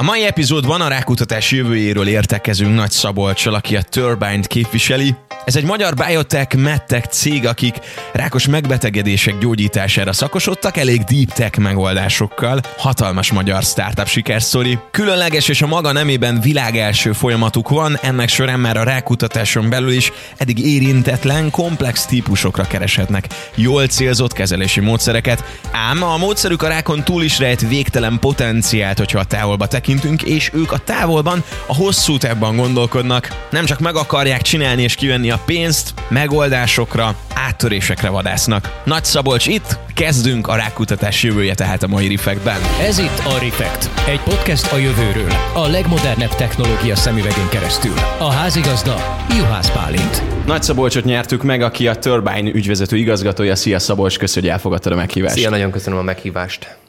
A mai epizódban a rákutatás jövőjéről értekezünk Nagy Szabolcsal, aki a Turbine-t képviseli. Ez egy magyar biotech, medtech cég, akik rákos megbetegedések gyógyítására szakosodtak, elég deep tech megoldásokkal. Hatalmas magyar startup sikersztori. Különleges és a maga nemében világelső folyamatuk van, ennek során már a rákutatáson belül is eddig érintetlen, komplex típusokra kereshetnek jól célzott kezelési módszereket, ám a módszerük a rákon túl is rejt végtelen potenciált, hogyha a távolba tekintünk, és ők a távolban, a hosszú távban gondolkodnak. Nem csak meg akarják csinálni és kivenni a pénzt, megoldásokra, áttörésekre vadásznak. Nagy Szabolcs itt, kezdünk a rákutatás jövője tehát a mai Rifekben. Ez itt a Refekt, egy podcast a jövőről, a legmodernebb technológia szemüvegén keresztül. A házigazda Juhász Pálint. Nagy Szabolcsot nyertük meg, aki a Turbine ügyvezető igazgatója. Szia Szabolcs, köszönjük, hogy elfogadtad a meghívást. Szia, nagyon köszönöm a meghívást.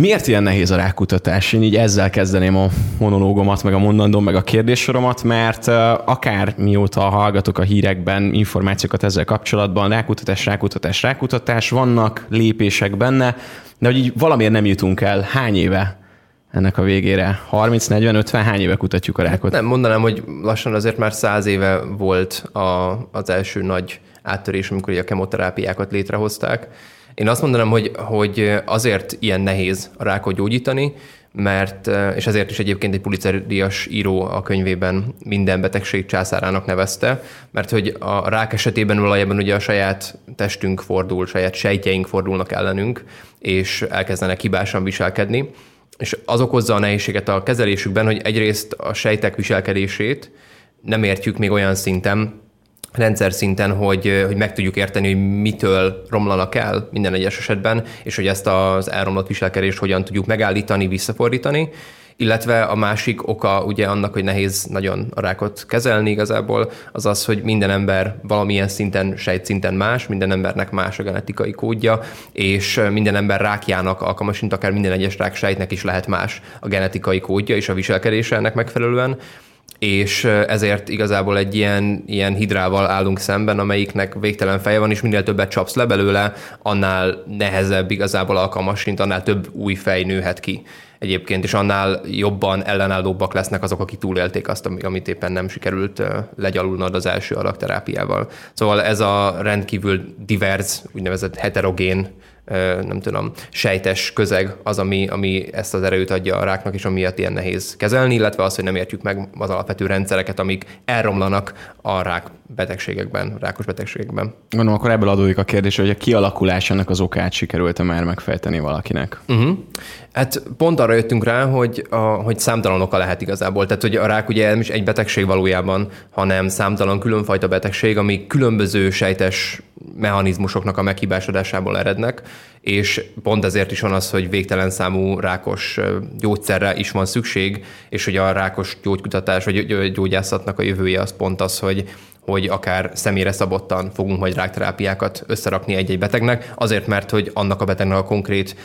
Miért ilyen nehéz a rákutatás? Én így ezzel kezdeném a monológomat, meg a mondandóm, meg a kérdéssoromat, mert akár mióta hallgatok a hírekben információkat ezzel kapcsolatban, rákutatás, rákutatás, rákutatás, vannak lépések benne, de hogy így valamiért nem jutunk el. Hány éve ennek a végére? 30, 40, 50? Hány éve kutatjuk a rákot? Nem, mondanám, hogy lassan azért már száz éve volt a, az első nagy áttörés, amikor a kemoterápiákat létrehozták én azt mondanám, hogy, hogy azért ilyen nehéz a rákot gyógyítani, mert, és ezért is egyébként egy Pulitzer-díjas író a könyvében minden betegség császárának nevezte, mert hogy a rák esetében valójában ugye a saját testünk fordul, saját sejtjeink fordulnak ellenünk, és elkezdenek hibásan viselkedni, és az okozza a nehézséget a kezelésükben, hogy egyrészt a sejtek viselkedését nem értjük még olyan szinten, rendszer szinten, hogy, hogy meg tudjuk érteni, hogy mitől romlanak el minden egyes esetben, és hogy ezt az elromlott viselkedést hogyan tudjuk megállítani, visszafordítani, illetve a másik oka ugye annak, hogy nehéz nagyon a rákot kezelni igazából, az az, hogy minden ember valamilyen szinten, szinten más, minden embernek más a genetikai kódja, és minden ember rákjának alkalmas, mint akár minden egyes ráksejtnek is lehet más a genetikai kódja és a viselkedése ennek megfelelően és ezért igazából egy ilyen, ilyen hidrával állunk szemben, amelyiknek végtelen feje van, és minél többet csapsz le belőle, annál nehezebb igazából alkalmas, mint annál több új fej nőhet ki egyébként, és annál jobban ellenállóbbak lesznek azok, akik túlélték azt, amit éppen nem sikerült legyalulnod az első alakterápiával. Szóval ez a rendkívül divers, úgynevezett heterogén nem tudom, sejtes közeg az, ami, ami ezt az erőt adja a ráknak, és amiatt ilyen nehéz kezelni, illetve az, hogy nem értjük meg az alapvető rendszereket, amik elromlanak a rák betegségekben, rákos betegségekben. Gondolom, akkor ebből adódik a kérdés, hogy a kialakulásának az okát sikerült-e már megfejteni valakinek? Uh-huh. Hát pont arra jöttünk rá, hogy, a, hogy számtalan oka lehet igazából. Tehát, hogy a rák ugye nem is egy betegség valójában, hanem számtalan különfajta betegség, ami különböző sejtes mechanizmusoknak a meghibásodásából erednek, és pont ezért is van az, hogy végtelen számú rákos gyógyszerre is van szükség, és hogy a rákos gyógykutatás vagy gyógyászatnak a jövője az pont az, hogy hogy akár személyre szabottan fogunk majd rákterápiákat összerakni egy-egy betegnek, azért, mert hogy annak a betegnek a konkrét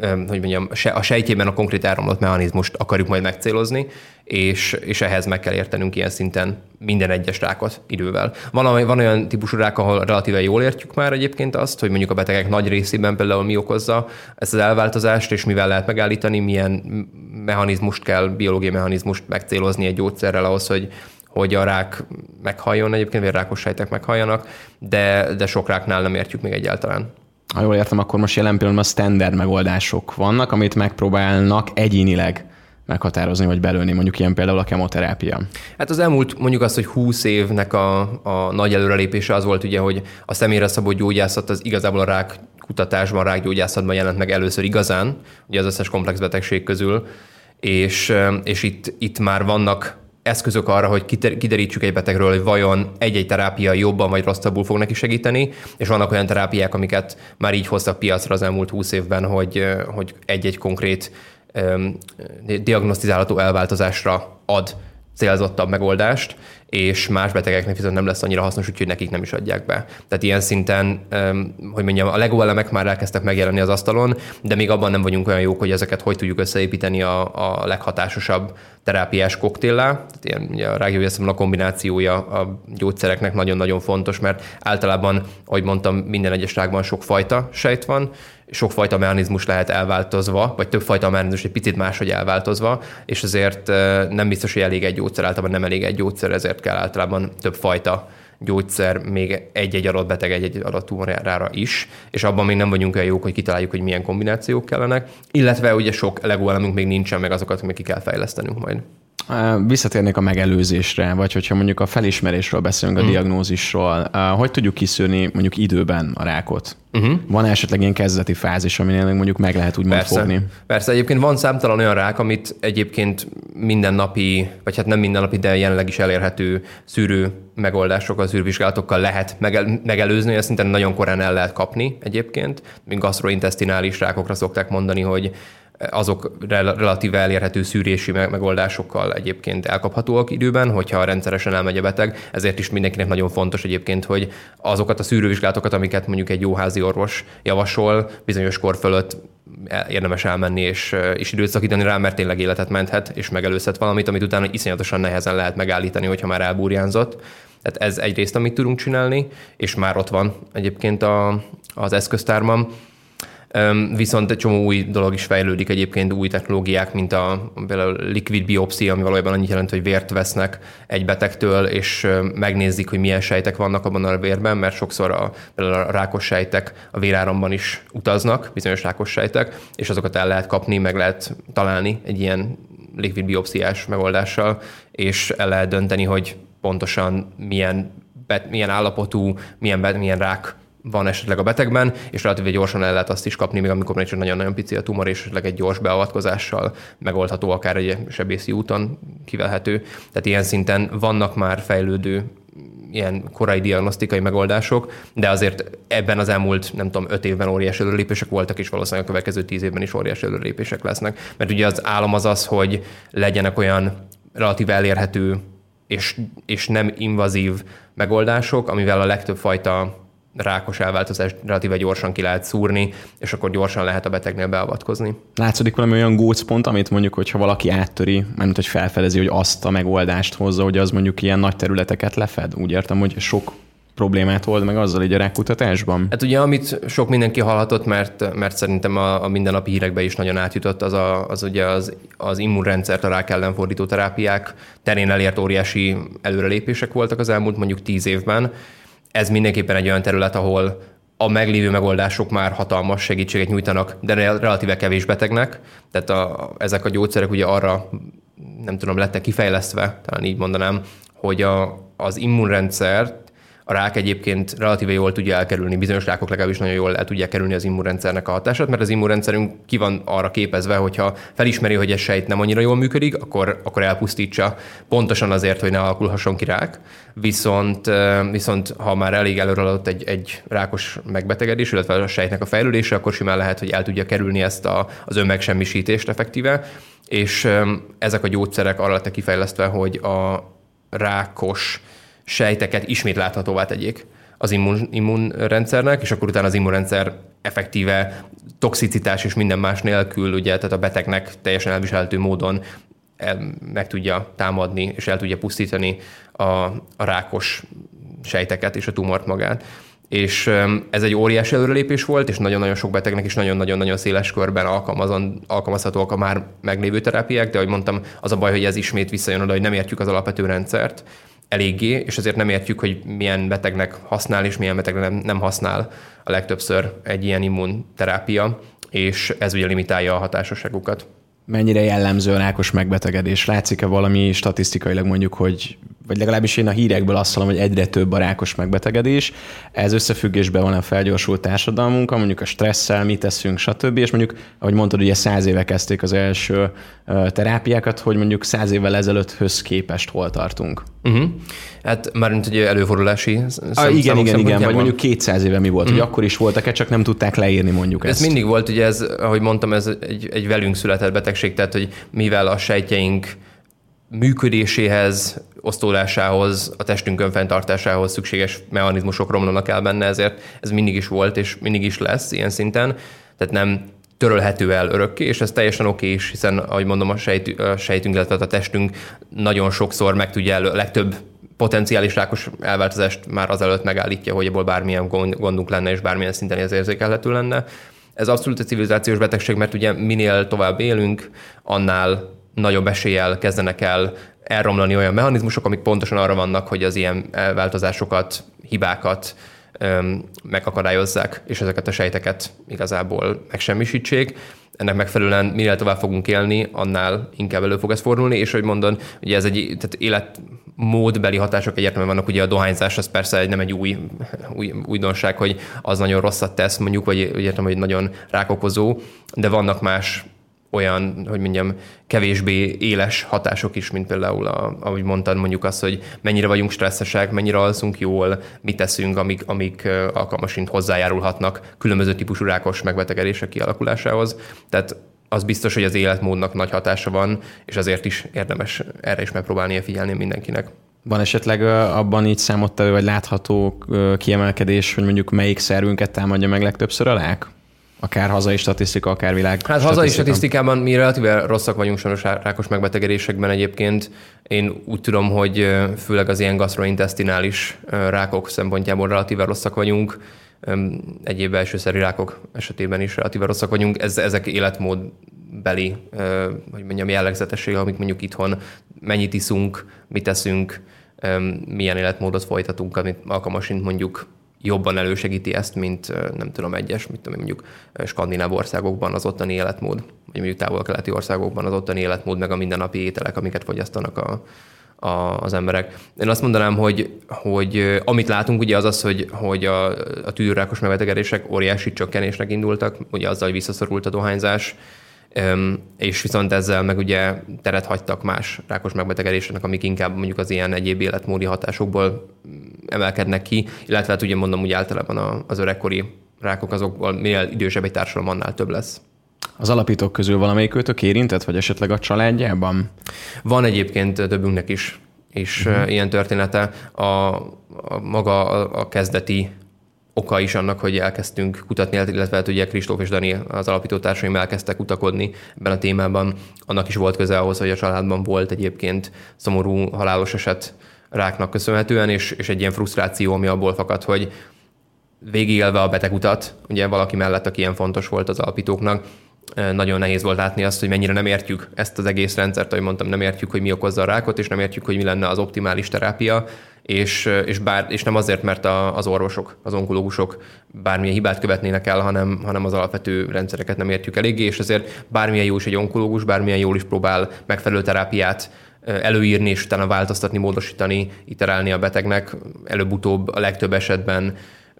hogy mondjam, a sejtjében a konkrét elromlott mechanizmust akarjuk majd megcélozni, és, és ehhez meg kell értenünk ilyen szinten minden egyes rákot idővel. Van, van olyan típusú rák, ahol relatíve jól értjük már egyébként azt, hogy mondjuk a betegek nagy részében például mi okozza ezt az elváltozást, és mivel lehet megállítani, milyen mechanizmust kell, biológiai mechanizmust megcélozni egy gyógyszerrel ahhoz, hogy hogy a rák meghalljon egyébként, vagy a rákos sejtek meghalljanak, de, de sok ráknál nem értjük még egyáltalán ha jól értem, akkor most jelen pillanatban standard megoldások vannak, amit megpróbálnak egyénileg meghatározni, vagy belőni, mondjuk ilyen például a kemoterápia? Hát az elmúlt mondjuk azt, hogy 20 évnek a, a nagy előrelépése az volt ugye, hogy a személyre szabott gyógyászat az igazából a rák kutatásban, rákgyógyászatban jelent meg először igazán, ugye az összes komplex betegség közül, és, és itt, itt már vannak eszközök arra, hogy kiderítsük egy betegről, hogy vajon egy-egy terápia jobban vagy rosszabbul fog neki segíteni, és vannak olyan terápiák, amiket már így hoztak piacra az elmúlt húsz évben, hogy, hogy egy-egy konkrét diagnosztizálható elváltozásra ad célzottabb megoldást, és más betegeknek viszont nem lesz annyira hasznos, úgyhogy nekik nem is adják be. Tehát ilyen szinten, hogy mondjam, a Lego elemek már elkezdtek megjelenni az asztalon, de még abban nem vagyunk olyan jók, hogy ezeket hogy tudjuk összeépíteni a, a leghatásosabb terápiás koktéllá. Tehát ilyen, ugye a rágjógyászatban a kombinációja a gyógyszereknek nagyon-nagyon fontos, mert általában, ahogy mondtam, minden egyes rákban sok fajta sejt van, sokfajta mechanizmus lehet elváltozva, vagy többfajta mechanizmus egy picit máshogy elváltozva, és ezért nem biztos, hogy elég egy gyógyszer, általában nem elég egy gyógyszer, ezért kell általában többfajta gyógyszer még egy-egy adott beteg egy-egy adott tumorára is, és abban még nem vagyunk olyan jók, hogy kitaláljuk, hogy milyen kombinációk kellenek, illetve ugye sok Lego elemünk még nincsen, meg azokat még ki kell fejlesztenünk majd. Visszatérnék a megelőzésre, vagy hogyha mondjuk a felismerésről beszélünk, a hmm. diagnózisról, hogy tudjuk kiszűrni mondjuk időben a rákot? Uh-huh. Van esetleg ilyen kezdeti fázis, aminél mondjuk meg lehet úgy Persze. fogni? Persze, egyébként van számtalan olyan rák, amit egyébként mindennapi, vagy hát nem mindennapi, de jelenleg is elérhető szűrő megoldásokkal, szűrvizsgálatokkal lehet megel- megelőzni, ezt szinte nagyon korán el lehet kapni egyébként. Mint gastrointestinális rákokra szokták mondani, hogy azok relatíve elérhető szűrési megoldásokkal egyébként elkaphatóak időben, hogyha rendszeresen elmegy a beteg. Ezért is mindenkinek nagyon fontos egyébként, hogy azokat a szűrővizsgálatokat, amiket mondjuk egy jó házi orvos javasol, bizonyos kor fölött érdemes elmenni és, és időt szakítani rá, mert tényleg életet menthet, és megelőzhet valamit, amit utána iszonyatosan nehezen lehet megállítani, hogyha már elbúrjánzott. Tehát ez egyrészt, amit tudunk csinálni, és már ott van egyébként a, az eszköztárban. Viszont egy csomó új dolog is fejlődik egyébként, új technológiák, mint a például liquid biopsia, ami valójában annyit jelent, hogy vért vesznek egy betegtől, és megnézik, hogy milyen sejtek vannak abban a vérben, mert sokszor a, például a rákos sejtek a véráramban is utaznak, bizonyos rákos sejtek, és azokat el lehet kapni, meg lehet találni egy ilyen liquid biopsziás megoldással, és el lehet dönteni, hogy pontosan milyen, milyen állapotú, milyen, milyen rák van esetleg a betegben, és relatíve gyorsan el lehet azt is kapni, még amikor csak nagyon-nagyon pici a tumor, és esetleg egy gyors beavatkozással megoldható, akár egy sebészi úton kivelhető. Tehát ilyen szinten vannak már fejlődő ilyen korai diagnosztikai megoldások, de azért ebben az elmúlt, nem tudom, öt évben óriási előrelépések voltak, és valószínűleg a következő tíz évben is óriási előrelépések lesznek. Mert ugye az álom az az, hogy legyenek olyan relatív elérhető és, és nem invazív megoldások, amivel a legtöbb fajta rákos elváltozást relatíve gyorsan ki lehet szúrni, és akkor gyorsan lehet a betegnél beavatkozni. Látszódik valami olyan gócpont, amit mondjuk, hogyha valaki áttöri, mert hogy felfedezi, hogy azt a megoldást hozza, hogy az mondjuk ilyen nagy területeket lefed? Úgy értem, hogy sok problémát old meg azzal így a rákutatásban? Hát ugye, amit sok mindenki hallhatott, mert, mert szerintem a, a mindennapi hírekbe is nagyon átjutott, az, a, az ugye az, az immunrendszert, a rák ellen fordító terápiák terén elért óriási előrelépések voltak az elmúlt mondjuk tíz évben, ez mindenképpen egy olyan terület, ahol a meglévő megoldások már hatalmas segítséget nyújtanak, de relatíve kevés betegnek. Tehát a, ezek a gyógyszerek ugye arra, nem tudom, lettek kifejlesztve, talán így mondanám, hogy a, az immunrendszert a rák egyébként relatíve jól tudja elkerülni, bizonyos rákok legalábbis nagyon jól el tudják kerülni az immunrendszernek a hatását, mert az immunrendszerünk ki van arra képezve, hogyha felismeri, hogy egy sejt nem annyira jól működik, akkor, akkor elpusztítsa pontosan azért, hogy ne alakulhasson ki rák. Viszont, viszont ha már elég előre adott egy, egy rákos megbetegedés, illetve a sejtnek a fejlődése, akkor simán lehet, hogy el tudja kerülni ezt a, az önmegsemmisítést effektíve, és ezek a gyógyszerek arra lettek kifejlesztve, hogy a rákos sejteket ismét láthatóvá tegyék az immun, immunrendszernek, és akkor utána az immunrendszer effektíve toxicitás és minden más nélkül, ugye, tehát a betegnek teljesen elviselhető módon el, meg tudja támadni és el tudja pusztítani a, a rákos sejteket és a tumort magát. És ez egy óriási előrelépés volt, és nagyon-nagyon sok betegnek is nagyon-nagyon-nagyon széles körben alkalmazon, alkalmazhatóak a már meglévő terápiák, de ahogy mondtam, az a baj, hogy ez ismét visszajön oda, hogy nem értjük az alapvető rendszert, eléggé, és azért nem értjük, hogy milyen betegnek használ, és milyen betegnek nem, nem használ a legtöbbször egy ilyen immunterápia, és ez ugye limitálja a hatásosságukat. Mennyire jellemző a rákos megbetegedés? Látszik-e valami statisztikailag mondjuk, hogy vagy legalábbis én a hírekből azt hallom, hogy egyre több a rákos megbetegedés. Ez összefüggésben van a felgyorsult társadalmunk, mondjuk a stresszel, mit teszünk, stb. És mondjuk, ahogy mondtad, ugye száz éve kezdték az első terápiákat, hogy mondjuk száz évvel ezelőtthöz képest hol tartunk. Uh-huh. Hát már mint ugye előfordulási szem, ah, Igen, igen, igen, vagy mondjuk 200 éve mi volt, uh-huh. hogy akkor is voltak-e, csak nem tudták leírni mondjuk ez ezt. Ez mindig volt, ugye ez, ahogy mondtam, ez egy, egy velünk született betegség, tehát hogy mivel a sejtjeink működéséhez, osztódásához, a testünk önfenntartásához szükséges mechanizmusok romlanak el benne, ezért ez mindig is volt, és mindig is lesz ilyen szinten. Tehát nem törölhető el örökké, és ez teljesen oké is, hiszen, ahogy mondom, a, sejt, a sejtünk, illetve a testünk nagyon sokszor meg tudja elő, a legtöbb potenciális rákos elváltozást már azelőtt megállítja, hogy ebből bármilyen gondunk lenne, és bármilyen szinten ez érzékelhető lenne Ez abszolút egy civilizációs betegség, mert ugye minél tovább élünk, annál nagyobb eséllyel kezdenek el elromlani olyan mechanizmusok, amik pontosan arra vannak, hogy az ilyen változásokat, hibákat megakadályozzák, és ezeket a sejteket igazából megsemmisítsék. Ennek megfelelően minél tovább fogunk élni, annál inkább elő fog ez fordulni, és hogy mondod, ugye ez egy tehát életmódbeli hatások egyértelműen vannak, ugye a dohányzás az persze egy, nem egy új, új újdonság, hogy az nagyon rosszat tesz, mondjuk, vagy értem, hogy nagyon rákokozó, de vannak más olyan, hogy mondjam, kevésbé éles hatások is, mint például, a, ahogy mondtad, mondjuk az, hogy mennyire vagyunk stresszesek, mennyire alszunk jól, mit teszünk, amik, amik alkalmasint hozzájárulhatnak különböző típusú rákos megbetegedések kialakulásához. Tehát az biztos, hogy az életmódnak nagy hatása van, és azért is érdemes erre is megpróbálnia figyelni mindenkinek. Van esetleg abban így számottevő, vagy látható kiemelkedés, hogy mondjuk melyik szervünket támadja meg legtöbbször a rák? Akár hazai statisztika, akár világ. Hát hazai statisztikában mi relatíve rosszak vagyunk sajnos rákos megbetegedésekben egyébként. Én úgy tudom, hogy főleg az ilyen gastrointestinális rákok szempontjából relatíve rosszak vagyunk. Egyéb elsőszeri rákok esetében is relatíve rosszak vagyunk. Ez, ezek életmódbeli, hogy mondjam, jellegzetesség, amik mondjuk itthon mennyit iszunk, mit teszünk, milyen életmódot folytatunk, amit alkalmasint mondjuk jobban elősegíti ezt, mint nem tudom, egyes, mit tudom, mondjuk skandináv országokban az ottani életmód, vagy mondjuk távol-keleti országokban az ottani életmód, meg a mindennapi ételek, amiket fogyasztanak a, a, az emberek. Én azt mondanám, hogy, hogy amit látunk ugye az az, hogy, hogy a, a tűrrákos megbetegedések óriási csökkenésnek indultak, ugye azzal, hogy visszaszorult a dohányzás, és viszont ezzel meg ugye teret hagytak más rákos megbetegedéseknek, amik inkább mondjuk az ilyen egyéb életmódi hatásokból emelkednek ki, illetve hát ugye mondom, úgy általában az öregkori rákok azokból minél idősebb egy társadalom, annál több lesz. Az alapítók közül valamelyik őtök érintett, vagy esetleg a családjában? Van egyébként többünknek is, és uh-huh. ilyen története. A, a maga a, a kezdeti oka is annak, hogy elkezdtünk kutatni, illetve hát ugye Kristóf és Dani, az alapító társaim elkezdtek kutakodni ebben a témában. Annak is volt köze ahhoz, hogy a családban volt egyébként szomorú halálos eset ráknak köszönhetően, és, és egy ilyen frusztráció, ami abból fakad, hogy végigélve a betegutat, ugye valaki mellett, aki ilyen fontos volt az alapítóknak, nagyon nehéz volt látni azt, hogy mennyire nem értjük ezt az egész rendszert, ahogy mondtam, nem értjük, hogy mi okozza a rákot, és nem értjük, hogy mi lenne az optimális terápia, és, és, bár, és nem azért, mert a, az orvosok, az onkológusok bármilyen hibát követnének el, hanem, hanem az alapvető rendszereket nem értjük eléggé, és ezért bármilyen jó is egy onkológus, bármilyen jól is próbál megfelelő terápiát előírni, és utána változtatni, módosítani, iterálni a betegnek, előbb-utóbb a legtöbb esetben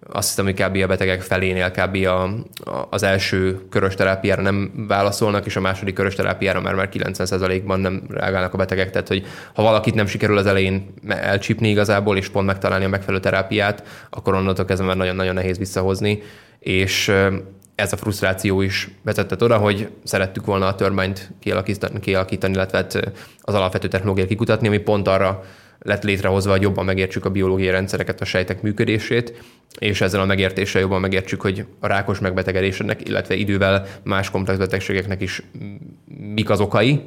azt hiszem, hogy kb. a betegek felénél kb. A, a, az első körös terápiára nem válaszolnak, és a második körös terápiára már, már 90%-ban nem reagálnak a betegek. Tehát, hogy ha valakit nem sikerül az elején elcsípni igazából, és pont megtalálni a megfelelő terápiát, akkor onnantól kezdve már nagyon-nagyon nehéz visszahozni. És ez a frusztráció is vezetett oda, hogy szerettük volna a törvényt kialakítani, kialakítani illetve hát az alapvető technológiát kikutatni, ami pont arra lett létrehozva, hogy jobban megértsük a biológiai rendszereket, a sejtek működését, és ezzel a megértéssel jobban megértsük, hogy a rákos megbetegedésének, illetve idővel más komplex betegségeknek is mik az okai,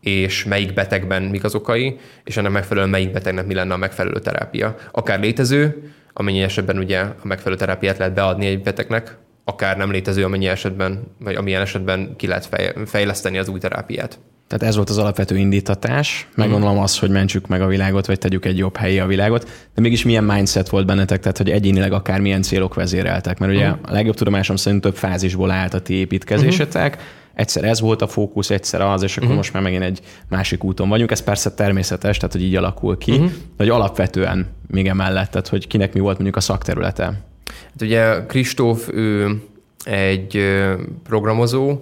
és melyik betegben mik az okai, és ennek megfelelően melyik betegnek mi lenne a megfelelő terápia. Akár létező, amennyi esetben ugye a megfelelő terápiát lehet beadni egy betegnek, akár nem létező, amennyi esetben, vagy amilyen esetben ki lehet fejleszteni az új terápiát. Tehát ez volt az alapvető indítatás. Meggondolom azt, hogy mentsük meg a világot, vagy tegyük egy jobb helyi a világot. De mégis milyen mindset volt bennetek, tehát hogy egyénileg akár milyen célok vezéreltek? Mert ugye uh-huh. a legjobb tudomásom szerint több fázisból állt a ti építkezésetek. Uh-huh. Egyszer ez volt a fókusz, egyszer az, és akkor uh-huh. most már megint egy másik úton vagyunk. Ez persze természetes, tehát hogy így alakul ki. Uh-huh. De hogy alapvetően még emellett, tehát hogy kinek mi volt mondjuk a szakterülete? Hát ugye Kristóf, ő egy programozó,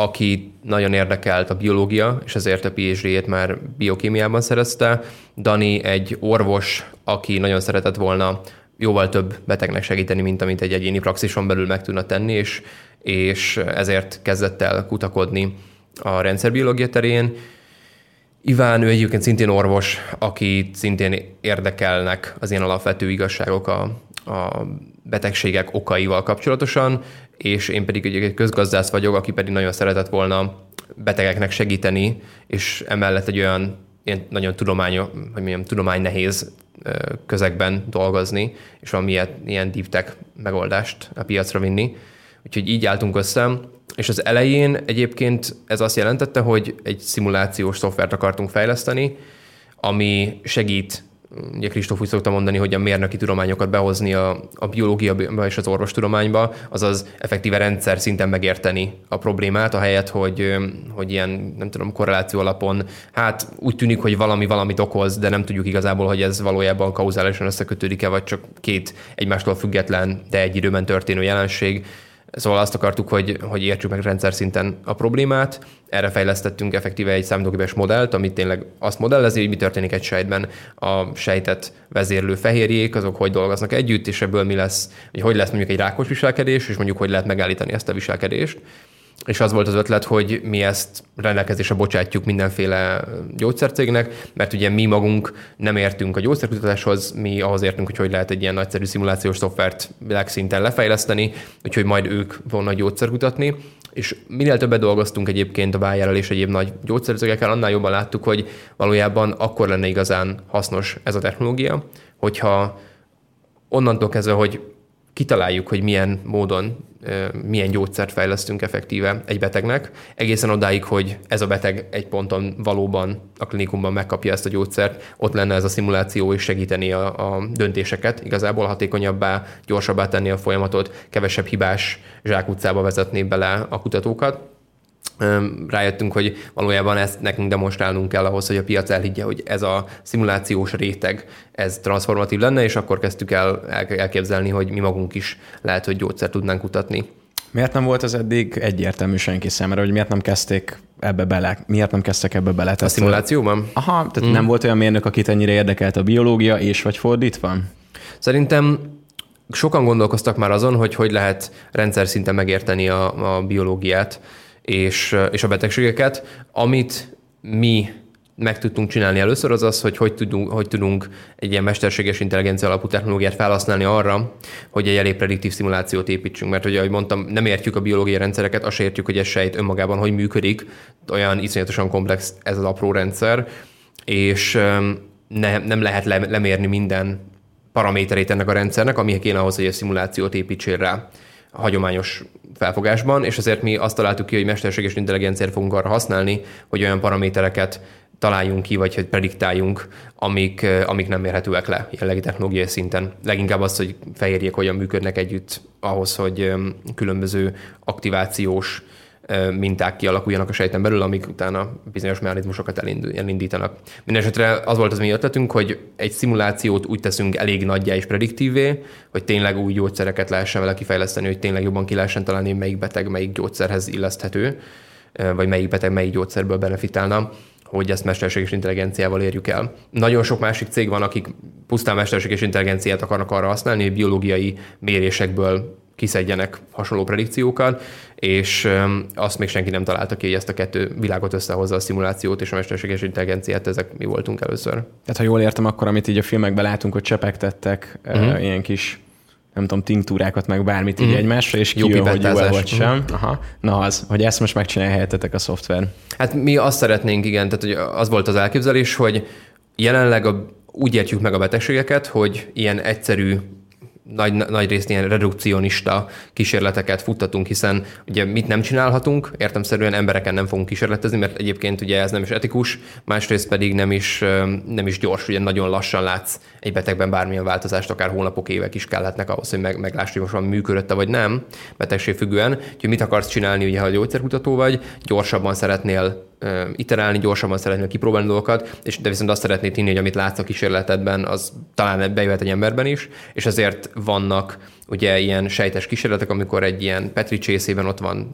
aki nagyon érdekelt a biológia, és ezért a PhD-ét már biokémiában szerezte. Dani egy orvos, aki nagyon szeretett volna jóval több betegnek segíteni, mint amit egy egyéni praxison belül meg tudna tenni, és, és ezért kezdett el kutakodni a rendszerbiológia terén. Iván, ő egyébként szintén orvos, aki szintén érdekelnek az ilyen alapvető igazságok a, a betegségek okaival kapcsolatosan, és én pedig egy közgazdász vagyok, aki pedig nagyon szeretett volna betegeknek segíteni, és emellett egy olyan ilyen nagyon tudomány, hogy milyen tudomány nehéz közegben dolgozni, és valami ilyen deep tech megoldást a piacra vinni. Úgyhogy így álltunk össze, és az elején egyébként ez azt jelentette, hogy egy szimulációs szoftvert akartunk fejleszteni, ami segít ugye Kristóf úgy szokta mondani, hogy a mérnöki tudományokat behozni a, a biológiába és az orvostudományba, azaz effektíve rendszer szinten megérteni a problémát, ahelyett, hogy, hogy ilyen, nem tudom, korreláció alapon, hát úgy tűnik, hogy valami valamit okoz, de nem tudjuk igazából, hogy ez valójában kauzálisan összekötődik-e, vagy csak két egymástól független, de egy időben történő jelenség. Szóval azt akartuk, hogy, hogy értsük meg rendszer szinten a problémát. Erre fejlesztettünk effektíve egy számítógépes modellt, ami tényleg azt modellezi, hogy mi történik egy sejtben. A sejtet vezérlő fehérjék, azok hogy dolgoznak együtt, és ebből mi lesz, hogy hogy lesz mondjuk egy rákos viselkedés, és mondjuk hogy lehet megállítani ezt a viselkedést és az volt az ötlet, hogy mi ezt rendelkezésre bocsátjuk mindenféle gyógyszercégnek, mert ugye mi magunk nem értünk a gyógyszerkutatáshoz, mi ahhoz értünk, hogy hogy lehet egy ilyen nagyszerű szimulációs szoftvert világszinten lefejleszteni, úgyhogy majd ők volna gyógyszerkutatni, és minél többet dolgoztunk egyébként a Bayerrel és egyéb nagy gyógyszercégekkel, annál jobban láttuk, hogy valójában akkor lenne igazán hasznos ez a technológia, hogyha onnantól kezdve, hogy kitaláljuk, hogy milyen módon, milyen gyógyszert fejlesztünk effektíve egy betegnek, egészen odáig, hogy ez a beteg egy ponton valóban a klinikumban megkapja ezt a gyógyszert, ott lenne ez a szimuláció és segíteni a, a döntéseket, igazából hatékonyabbá, gyorsabbá tenni a folyamatot, kevesebb hibás zsákutcába vezetni bele a kutatókat rájöttünk, hogy valójában ezt nekünk demonstrálnunk kell ahhoz, hogy a piac elhiggye, hogy ez a szimulációs réteg, ez transformatív lenne, és akkor kezdtük el elképzelni, hogy mi magunk is lehet, hogy gyógyszert tudnánk kutatni. Miért nem volt az eddig egyértelmű senki számára, hogy miért nem kezdték ebbe bele, miért nem kezdtek ebbe bele? Tehát, a szimulációban? Aha, tehát mm. nem volt olyan mérnök, akit ennyire érdekelt a biológia, és vagy fordítva? Szerintem sokan gondolkoztak már azon, hogy hogy lehet rendszer szinten megérteni a, a biológiát és, és a betegségeket. Amit mi meg tudtunk csinálni először, az az, hogy hogy tudunk, hogy tudunk egy ilyen mesterséges intelligencia alapú technológiát felhasználni arra, hogy egy elég prediktív szimulációt építsünk. Mert ugye, ahogy mondtam, nem értjük a biológiai rendszereket, azt értjük, hogy ez sejt önmagában hogy működik, olyan iszonyatosan komplex ez az apró rendszer, és ne, nem lehet lemérni minden paraméterét ennek a rendszernek, ami kéne ahhoz, hogy egy szimulációt építsél rá hagyományos felfogásban, és azért mi azt találtuk ki, hogy mesterséges intelligenciát fogunk arra használni, hogy olyan paramétereket találjunk ki, vagy hogy prediktáljunk, amik, amik nem mérhetőek le jelenlegi technológiai szinten. Leginkább az, hogy fehérjék hogyan működnek együtt ahhoz, hogy különböző aktivációs minták kialakuljanak a sejten belül, amik utána bizonyos mechanizmusokat elindítanak. Mindenesetre az volt az mi ötletünk, hogy egy szimulációt úgy teszünk elég nagyjá és prediktívé, hogy tényleg új gyógyszereket lehessen vele kifejleszteni, hogy tényleg jobban ki lehessen találni, melyik beteg melyik gyógyszerhez illeszthető, vagy melyik beteg melyik gyógyszerből benefitálna hogy ezt mesterséges intelligenciával érjük el. Nagyon sok másik cég van, akik pusztán mesterséges intelligenciát akarnak arra használni, hogy biológiai mérésekből kiszedjenek hasonló predikciókat, és azt még senki nem találta ki, hogy ezt a kettő világot összehozza a szimulációt és a mesterséges intelligenciát, ezek mi voltunk először. Tehát ha jól értem, akkor amit így a filmekben látunk, hogy csepegtettek uh-huh. ilyen kis nem tudom, tinktúrákat, meg bármit így uh-huh. egymásra, és ki jön, hogy jó vagy sem. Uh-huh. Aha. Na az, hogy ezt most megcsinálja helyettetek a szoftver. Hát mi azt szeretnénk, igen, tehát hogy az volt az elképzelés, hogy jelenleg a, úgy értjük meg a betegségeket, hogy ilyen egyszerű nagy, nagy részt ilyen redukcionista kísérleteket futtatunk, hiszen ugye mit nem csinálhatunk, értemszerűen embereken nem fogunk kísérletezni, mert egyébként ugye ez nem is etikus, másrészt pedig nem is, nem is gyors, ugye nagyon lassan látsz egy betegben bármilyen változást, akár hónapok, évek is kellhetnek ahhoz, hogy meg, megláss, hogy most van működött vagy nem, betegségfüggően. Úgyhogy mit akarsz csinálni, ugye, ha gyógyszerkutató vagy, gyorsabban szeretnél iterálni, gyorsabban szeretnél kipróbálni dolgokat, és de viszont azt szeretnéd hinni, hogy amit látsz a kísérletedben, az talán bejöhet egy emberben is, és ezért vannak ugye ilyen sejtes kísérletek, amikor egy ilyen Petri csészében ott van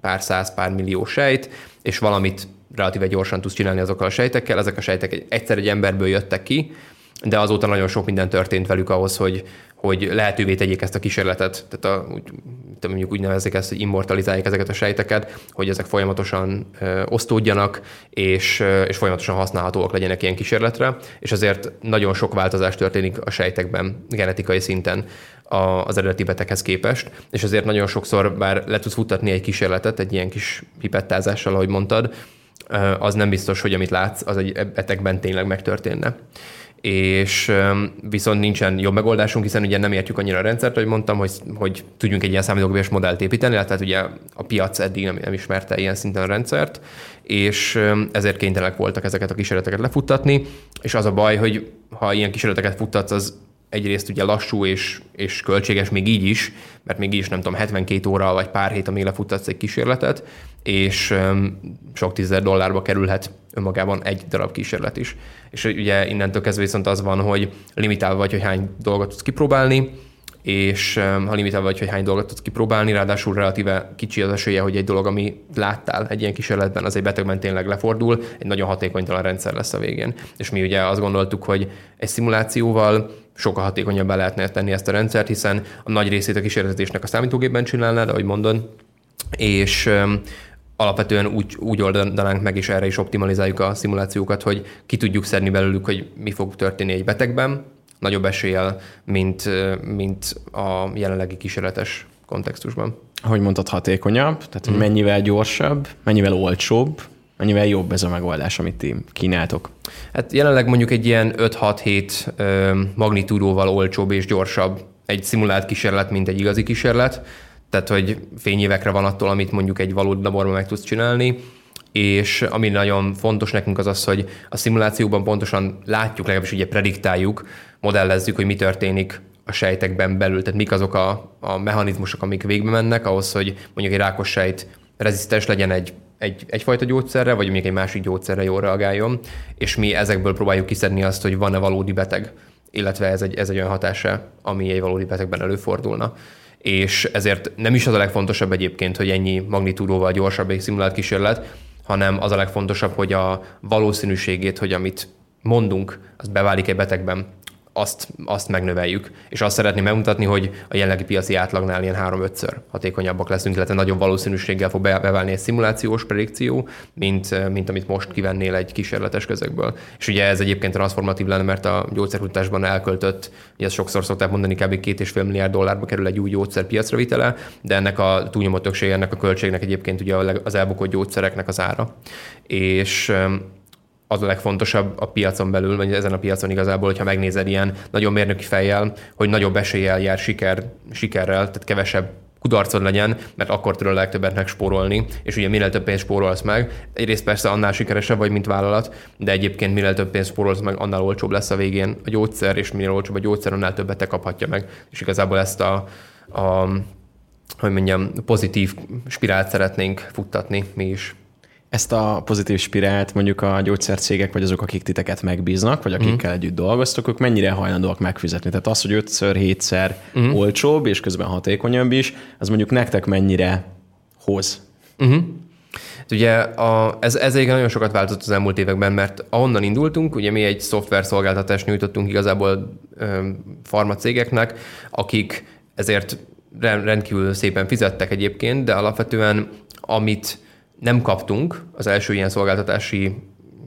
pár száz, pár millió sejt, és valamit relatíve gyorsan tudsz csinálni azokkal a sejtekkel, ezek a sejtek egyszer egy emberből jöttek ki, de azóta nagyon sok minden történt velük ahhoz, hogy, hogy lehetővé tegyék ezt a kísérletet, tehát a, úgy, mondjuk úgy nevezik ezt, hogy immortalizálják ezeket a sejteket, hogy ezek folyamatosan ö, osztódjanak, és, ö, és folyamatosan használhatóak legyenek ilyen kísérletre, és azért nagyon sok változás történik a sejtekben genetikai szinten az eredeti beteghez képest, és azért nagyon sokszor, bár le tudsz futtatni egy kísérletet, egy ilyen kis pipettázással, ahogy mondtad, az nem biztos, hogy amit látsz, az egy betegben tényleg megtörténne és viszont nincsen jobb megoldásunk, hiszen ugye nem értjük annyira a rendszert, hogy mondtam, hogy, hogy tudjunk egy ilyen számítógépes modellt építeni, tehát ugye a piac eddig nem, nem ismerte ilyen szinten a rendszert, és ezért kénytelenek voltak ezeket a kísérleteket lefuttatni, és az a baj, hogy ha ilyen kísérleteket futtatsz, az egyrészt ugye lassú és, és költséges még így is, mert még így is nem tudom, 72 óra vagy pár hét, amíg lefuttatsz egy kísérletet, és sok tízezer dollárba kerülhet önmagában egy darab kísérlet is. És ugye innentől kezdve viszont az van, hogy limitálva vagy, hogy hány dolgot tudsz kipróbálni, és ha limitálva vagy, hogy hány dolgot tudsz kipróbálni, ráadásul relatíve kicsi az esélye, hogy egy dolog, ami láttál egy ilyen kísérletben, az egy betegben tényleg lefordul, egy nagyon hatékonytalan rendszer lesz a végén. És mi ugye azt gondoltuk, hogy egy szimulációval sokkal hatékonyabbá lehetne tenni ezt a rendszert, hiszen a nagy részét a kísérletezésnek a számítógépben csinálnád, ahogy mondod, és alapvetően úgy, úgy oldanánk meg, és erre is optimalizáljuk a szimulációkat, hogy ki tudjuk szedni belőlük, hogy mi fog történni egy betegben, nagyobb eséllyel, mint, mint a jelenlegi kísérletes kontextusban. Ahogy mondtad, hatékonyabb, tehát mm. mennyivel gyorsabb, mennyivel olcsóbb, mennyivel jobb ez a megoldás, amit ti kínáltok? Hát jelenleg mondjuk egy ilyen 5-6-7 magnitúdóval olcsóbb és gyorsabb egy szimulált kísérlet, mint egy igazi kísérlet. Tehát, hogy fényévekre van attól, amit mondjuk egy valódi laborban meg tudsz csinálni, és ami nagyon fontos nekünk az az, hogy a szimulációban pontosan látjuk, legalábbis ugye prediktáljuk, modellezzük, hogy mi történik a sejtekben belül, tehát mik azok a, a mechanizmusok, amik végbe mennek ahhoz, hogy mondjuk egy rákos sejt rezisztens legyen egy, egy, egyfajta gyógyszerre, vagy mondjuk egy másik gyógyszerre jól reagáljon, és mi ezekből próbáljuk kiszedni azt, hogy van-e valódi beteg, illetve ez egy, ez egy olyan hatása, ami egy valódi betegben előfordulna és ezért nem is az a legfontosabb egyébként, hogy ennyi magnitúdóval gyorsabb egy szimulált kísérlet, hanem az a legfontosabb, hogy a valószínűségét, hogy amit mondunk, az beválik egy betegben, azt, azt megnöveljük. És azt szeretném megmutatni, hogy a jelenlegi piaci átlagnál ilyen 3-5-ször hatékonyabbak leszünk, illetve nagyobb valószínűséggel fog beválni egy szimulációs predikció, mint, mint amit most kivennél egy kísérletes közökből. És ugye ez egyébként transformatív lenne, mert a gyógyszerkutatásban elköltött, ugye ezt sokszor szokták mondani, kb. két és fél milliárd dollárba kerül egy új gyógyszer piacra vitele, de ennek a túlnyomó ennek a költségnek egyébként ugye az elbukott gyógyszereknek az ára. És az a legfontosabb a piacon belül, vagy ezen a piacon igazából, hogyha megnézed ilyen nagyon mérnöki fejjel, hogy nagyobb eséllyel jár siker, sikerrel, tehát kevesebb kudarcod legyen, mert akkor tudod a legtöbbet megspórolni, és ugye minél több pénzt spórolsz meg, egyrészt persze annál sikeresebb vagy, mint vállalat, de egyébként minél több pénzt spórolsz meg, annál olcsóbb lesz a végén a gyógyszer, és minél olcsóbb a gyógyszer, annál többet te kaphatja meg. És igazából ezt a, a hogy mondjam, pozitív spirált szeretnénk futtatni mi is ezt a pozitív spirált mondjuk a gyógyszercégek, vagy azok, akik titeket megbíznak, vagy akikkel mm. együtt dolgoztok, ők mennyire hajlandóak megfizetni? Tehát az, hogy ötször, hétszer mm. olcsóbb, és közben hatékonyabb is, az mondjuk nektek mennyire hoz? Mm-hmm. Ugye a, ez, ez egyébként nagyon sokat változott az elmúlt években, mert ahonnan indultunk, ugye mi egy szoftver szolgáltatást nyújtottunk igazából ö, farmacégeknek, akik ezért rendkívül szépen fizettek egyébként, de alapvetően amit nem kaptunk az első ilyen szolgáltatási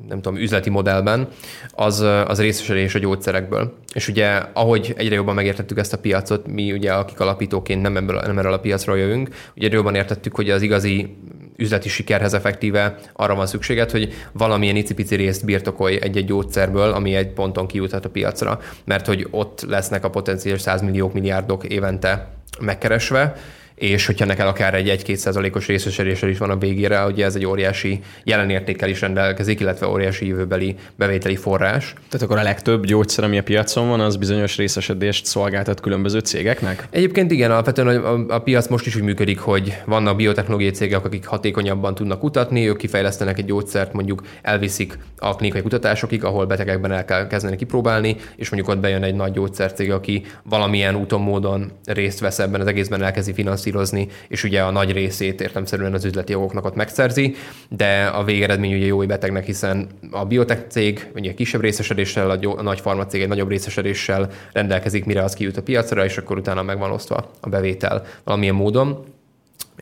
nem tudom, üzleti modellben, az, az részesedés a gyógyszerekből. És ugye, ahogy egyre jobban megértettük ezt a piacot, mi ugye, akik alapítóként nem, ebből, nem erről a piacról jövünk, ugye egyre jobban értettük, hogy az igazi üzleti sikerhez effektíve arra van szükséged, hogy valamilyen icipici részt birtokolj egy-egy gyógyszerből, ami egy ponton kijuthat a piacra, mert hogy ott lesznek a potenciális 100 milliók, milliárdok évente megkeresve, és hogyha neked akár egy 1-2 százalékos részesedéssel is van a végére, ugye ez egy óriási jelenértékkel is rendelkezik, illetve óriási jövőbeli bevételi forrás. Tehát akkor a legtöbb gyógyszer, ami a piacon van, az bizonyos részesedést szolgáltat különböző cégeknek? Egyébként igen, alapvetően a, a piac most is úgy működik, hogy vannak biotechnológiai cégek, akik hatékonyabban tudnak kutatni, ők kifejlesztenek egy gyógyszert, mondjuk elviszik a klinikai kutatásokig, ahol betegekben el kell kezdeni kipróbálni, és mondjuk ott bejön egy nagy gyógyszercég, aki valamilyen úton, módon részt vesz ebben az egészben, elkezdi finanszírozni finanszírozni, és ugye a nagy részét értemszerűen az üzleti jogoknak ott megszerzi, de a végeredmény ugye jó betegnek, hiszen a biotech cég ugye kisebb részesedéssel, a, nagy farmacég egy nagyobb részesedéssel rendelkezik, mire az kijut a piacra, és akkor utána megvan osztva a bevétel valamilyen módon.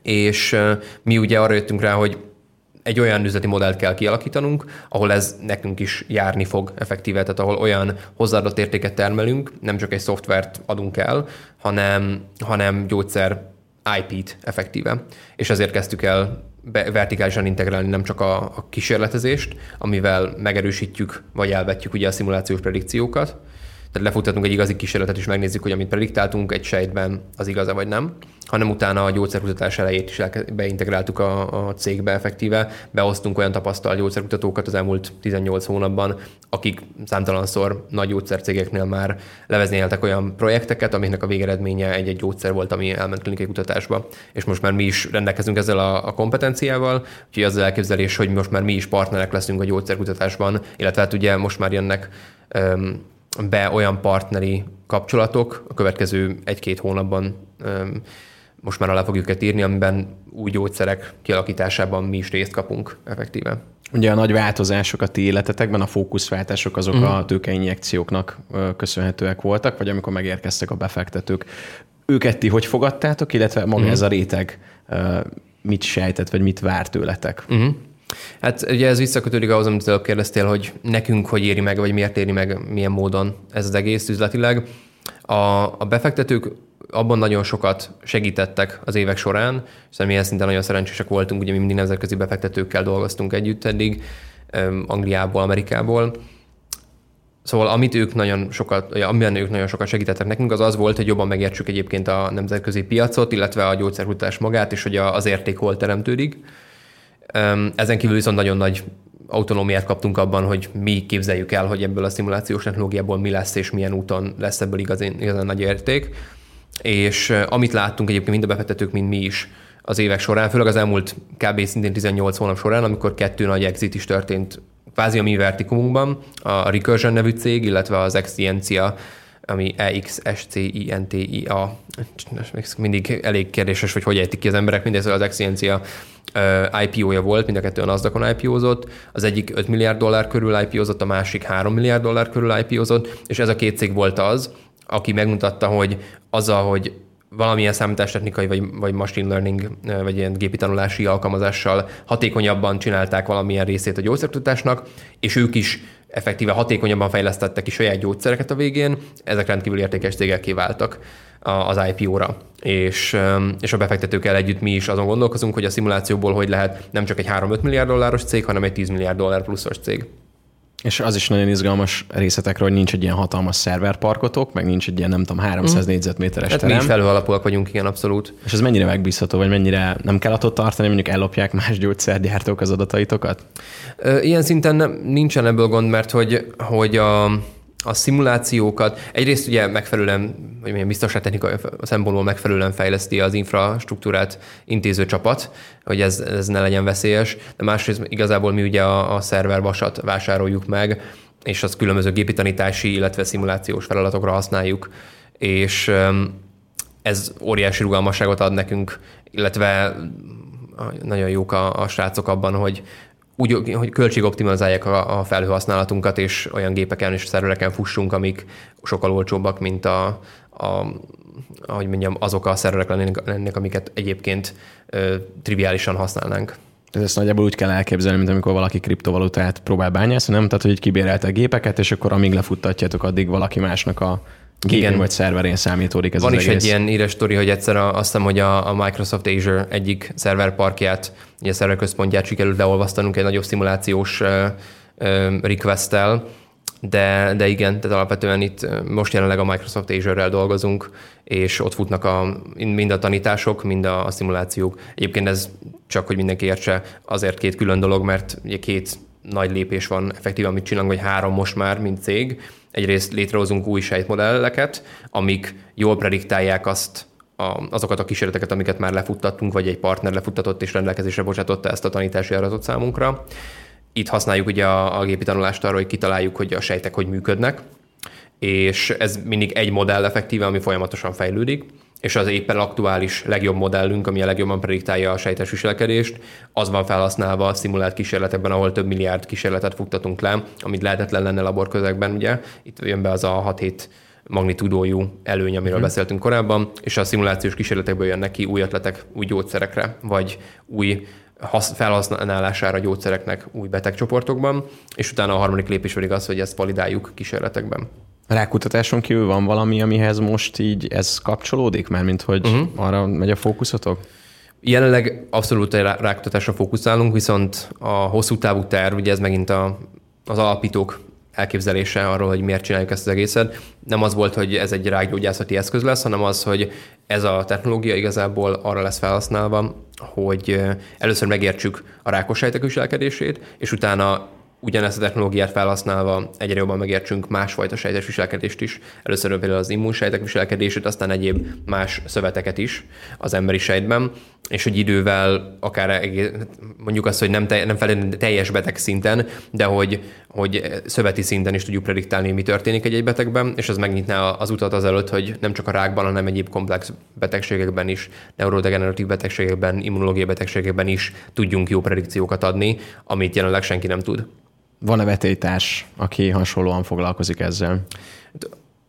És mi ugye arra jöttünk rá, hogy egy olyan üzleti modellt kell kialakítanunk, ahol ez nekünk is járni fog effektíve, tehát ahol olyan hozzáadott értéket termelünk, nem csak egy szoftvert adunk el, hanem, hanem gyógyszer IP-t effektíve. És ezért kezdtük el vertikálisan integrálni nem csak a, a kísérletezést, amivel megerősítjük vagy elvetjük ugye a szimulációs predikciókat, tehát lefuttatunk egy igazi kísérletet, és megnézzük, hogy amit prediktáltunk egy sejtben, az igaz vagy nem, hanem utána a gyógyszerkutatás elejét is beintegráltuk a, a cégbe effektíve, behoztunk olyan tapasztalt gyógyszerkutatókat az elmúlt 18 hónapban, akik számtalanszor nagy gyógyszercégeknél már levezényeltek olyan projekteket, amiknek a végeredménye egy-egy gyógyszer volt, ami elment klinikai kutatásba. És most már mi is rendelkezünk ezzel a, a kompetenciával, úgyhogy az elképzelés, hogy most már mi is partnerek leszünk a gyógyszerkutatásban, illetve hát ugye most már jönnek um, be olyan partneri kapcsolatok a következő egy-két hónapban most már alá fogjuk őket írni, amiben új gyógyszerek kialakításában mi is részt kapunk effektíven. Ugye a nagy változások a ti életetekben, a fókuszváltások azok uh-huh. a tőkeinjekcióknak köszönhetőek voltak, vagy amikor megérkeztek a befektetők. Őket ti hogy fogadtátok, illetve maga uh-huh. ez a réteg mit sejtett, vagy mit vár tőletek? Uh-huh. Hát ugye ez visszakötődik ahhoz, amit előbb kérdeztél, hogy nekünk hogy éri meg, vagy miért éri meg, milyen módon ez az egész üzletileg. A, a befektetők abban nagyon sokat segítettek az évek során, és mi szinten nagyon szerencsések voltunk, ugye mi mindig nemzetközi befektetőkkel dolgoztunk együtt eddig, Angliából, Amerikából. Szóval amit ők nagyon sokat, amiben ők nagyon sokat segítettek nekünk, az az volt, hogy jobban megértsük egyébként a nemzetközi piacot, illetve a gyógyszerkutatás magát, és hogy az érték hol teremtődik. Ezen kívül viszont nagyon nagy autonómiát kaptunk abban, hogy mi képzeljük el, hogy ebből a szimulációs technológiából mi lesz, és milyen úton lesz ebből igazán, igazán nagy érték. És amit láttunk egyébként mind a befektetők, mind mi is az évek során, főleg az elmúlt kb. szintén 18 hónap során, amikor kettő nagy exit is történt kvázi a mi vertikumunkban, a Recursion nevű cég, illetve az Excientia ami E-X-S-C-I-N-T-I-A. Mindig elég kérdéses, hogy hogy ejtik ki az emberek, mindez az Excientia IPO-ja volt, mind a kettő a nasdaq IPO-zott, az egyik 5 milliárd dollár körül IPO-zott, a másik 3 milliárd dollár körül IPO-zott, és ez a két cég volt az, aki megmutatta, hogy azzal, hogy valamilyen számítástechnikai vagy, vagy machine learning, vagy ilyen gépi tanulási alkalmazással hatékonyabban csinálták valamilyen részét a gyógyszertudatásnak, és ők is effektíve hatékonyabban fejlesztettek ki saját gyógyszereket a végén, ezek rendkívül értékes cégek kiváltak az IPO-ra. És, és a befektetőkkel együtt mi is azon gondolkozunk, hogy a szimulációból hogy lehet nem csak egy 3-5 milliárd dolláros cég, hanem egy 10 milliárd dollár pluszos cég. És az is nagyon izgalmas részletekről, hogy nincs egy ilyen hatalmas szerverparkotok, meg nincs egy ilyen, nem tudom, 300 mm. négyzetméteres hát terem. mi is felhőalapúak vagyunk, igen, abszolút. És ez mennyire megbízható, vagy mennyire nem kell attól tartani, mondjuk ellopják más gyógyszergyártók az adataitokat? Ilyen szinten nem, nincsen ebből gond, mert hogy, hogy a, a szimulációkat. Egyrészt ugye megfelelően, vagy milyen biztonságtechnikai szempontból megfelelően fejleszti az infrastruktúrát intéző csapat, hogy ez, ez ne legyen veszélyes, de másrészt igazából mi ugye a, a szervervasat vásároljuk meg, és az különböző gépi tanítási, illetve szimulációs feladatokra használjuk, és ez óriási rugalmasságot ad nekünk, illetve nagyon jók a, a srácok abban, hogy úgy, hogy költségoptimalizálják a, a felhőhasználatunkat, és olyan gépeken és szervereken fussunk, amik sokkal olcsóbbak, mint a, a ahogy mondjam, azok a szerverek lennének, lennének amiket egyébként ö, triviálisan használnánk. Tehát ezt nagyjából úgy kell elképzelni, mint amikor valaki kriptovalutát próbál bányászni, nem? Tehát, hogy kibérelte a gépeket, és akkor amíg lefuttatjátok, addig valaki másnak a Gépén Igen. vagy szerverén számítódik ez Van az is egész. egy ilyen íres sztori, hogy egyszer a, azt hiszem, hogy a, a Microsoft Azure egyik szerverparkját, ugye szerverközpontját sikerült leolvasztanunk egy nagyobb szimulációs uh, uh, request-tel, de, de igen, tehát alapvetően itt most jelenleg a Microsoft Azure-rel dolgozunk, és ott futnak a, mind a tanítások, mind a, a szimulációk. Egyébként ez csak, hogy mindenki értse, azért két külön dolog, mert ugye két nagy lépés van effektívan, amit csinálunk, vagy három most már, mint cég. Egyrészt létrehozunk új sejtmodelleket, amik jól prediktálják azt, a, azokat a kísérleteket, amiket már lefuttattunk, vagy egy partner lefuttatott és rendelkezésre bocsátotta ezt a tanítási adatot számunkra. Itt használjuk ugye a, a gépi tanulást arra, hogy kitaláljuk, hogy a sejtek hogy működnek, és ez mindig egy modell effektíve, ami folyamatosan fejlődik és az éppen aktuális legjobb modellünk, ami a legjobban prediktálja a sejtes viselkedést, az van felhasználva a szimulált kísérletekben, ahol több milliárd kísérletet futtatunk le, amit lehetetlen lenne laborközegben, ugye. Itt jön be az a 6-7 magnitudójú előny, amiről hmm. beszéltünk korábban, és a szimulációs kísérletekből jönnek ki új ötletek új gyógyszerekre, vagy új felhasználására gyógyszereknek új betegcsoportokban, és utána a harmadik lépés pedig az, hogy ezt validáljuk kísérletekben. Rákutatáson kívül van valami, amihez most így ez kapcsolódik, mert mint hogy uh-huh. arra megy a fókuszotok? Jelenleg abszolút rákutatásra fókuszálunk, viszont a hosszú távú terv, ugye ez megint a, az alapítók elképzelése arról, hogy miért csináljuk ezt az egészet. Nem az volt, hogy ez egy rákgyógyászati eszköz lesz, hanem az, hogy ez a technológia igazából arra lesz felhasználva, hogy először megértsük a rákos sejtek viselkedését, és utána ugyanezt a technológiát felhasználva egyre jobban megértsünk másfajta sejtes viselkedést is. Először például az immunsejtek viselkedését, aztán egyéb más szöveteket is az emberi sejtben, és hogy idővel akár mondjuk azt, hogy nem, te, nem feltétlenül teljes beteg szinten, de hogy, hogy szöveti szinten is tudjuk prediktálni, mi történik egy-egy betegben, és ez megnyitná az utat azelőtt, hogy nem csak a rákban, hanem egyéb komplex betegségekben is, neurodegeneratív betegségekben, immunológiai betegségekben is tudjunk jó predikciókat adni, amit jelenleg senki nem tud. Van-e vetélytárs, aki hasonlóan foglalkozik ezzel?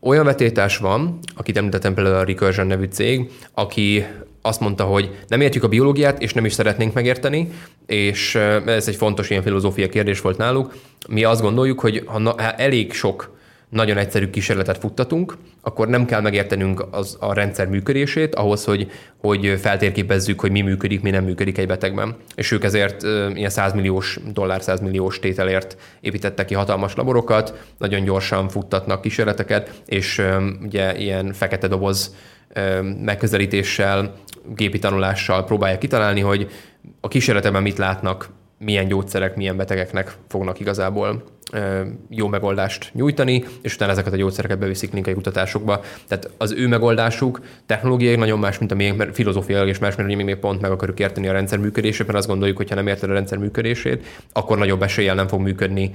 Olyan vetélytárs van, akit említettem például a Recursion nevű cég, aki azt mondta, hogy nem értjük a biológiát, és nem is szeretnénk megérteni, és ez egy fontos ilyen filozófia kérdés volt náluk. Mi azt gondoljuk, hogy ha elég sok nagyon egyszerű kísérletet futtatunk, akkor nem kell megértenünk az, a rendszer működését ahhoz, hogy, hogy feltérképezzük, hogy mi működik, mi nem működik egy betegben. És ők ezért ilyen 100 milliós dollár, 100 milliós tételért építettek ki hatalmas laborokat, nagyon gyorsan futtatnak kísérleteket, és ugye ilyen fekete doboz megközelítéssel, gépi tanulással próbálják kitalálni, hogy a kísérletben mit látnak, milyen gyógyszerek, milyen betegeknek fognak igazából jó megoldást nyújtani, és utána ezeket a gyógyszereket beviszik klinikai kutatásokba. Tehát az ő megoldásuk technológiai nagyon más, mint a miénk, mert filozófiailag és más, mert mi még pont meg akarjuk érteni a rendszer működését, mert azt gondoljuk, hogy ha nem érted a rendszer működését, akkor nagyobb eséllyel nem fog működni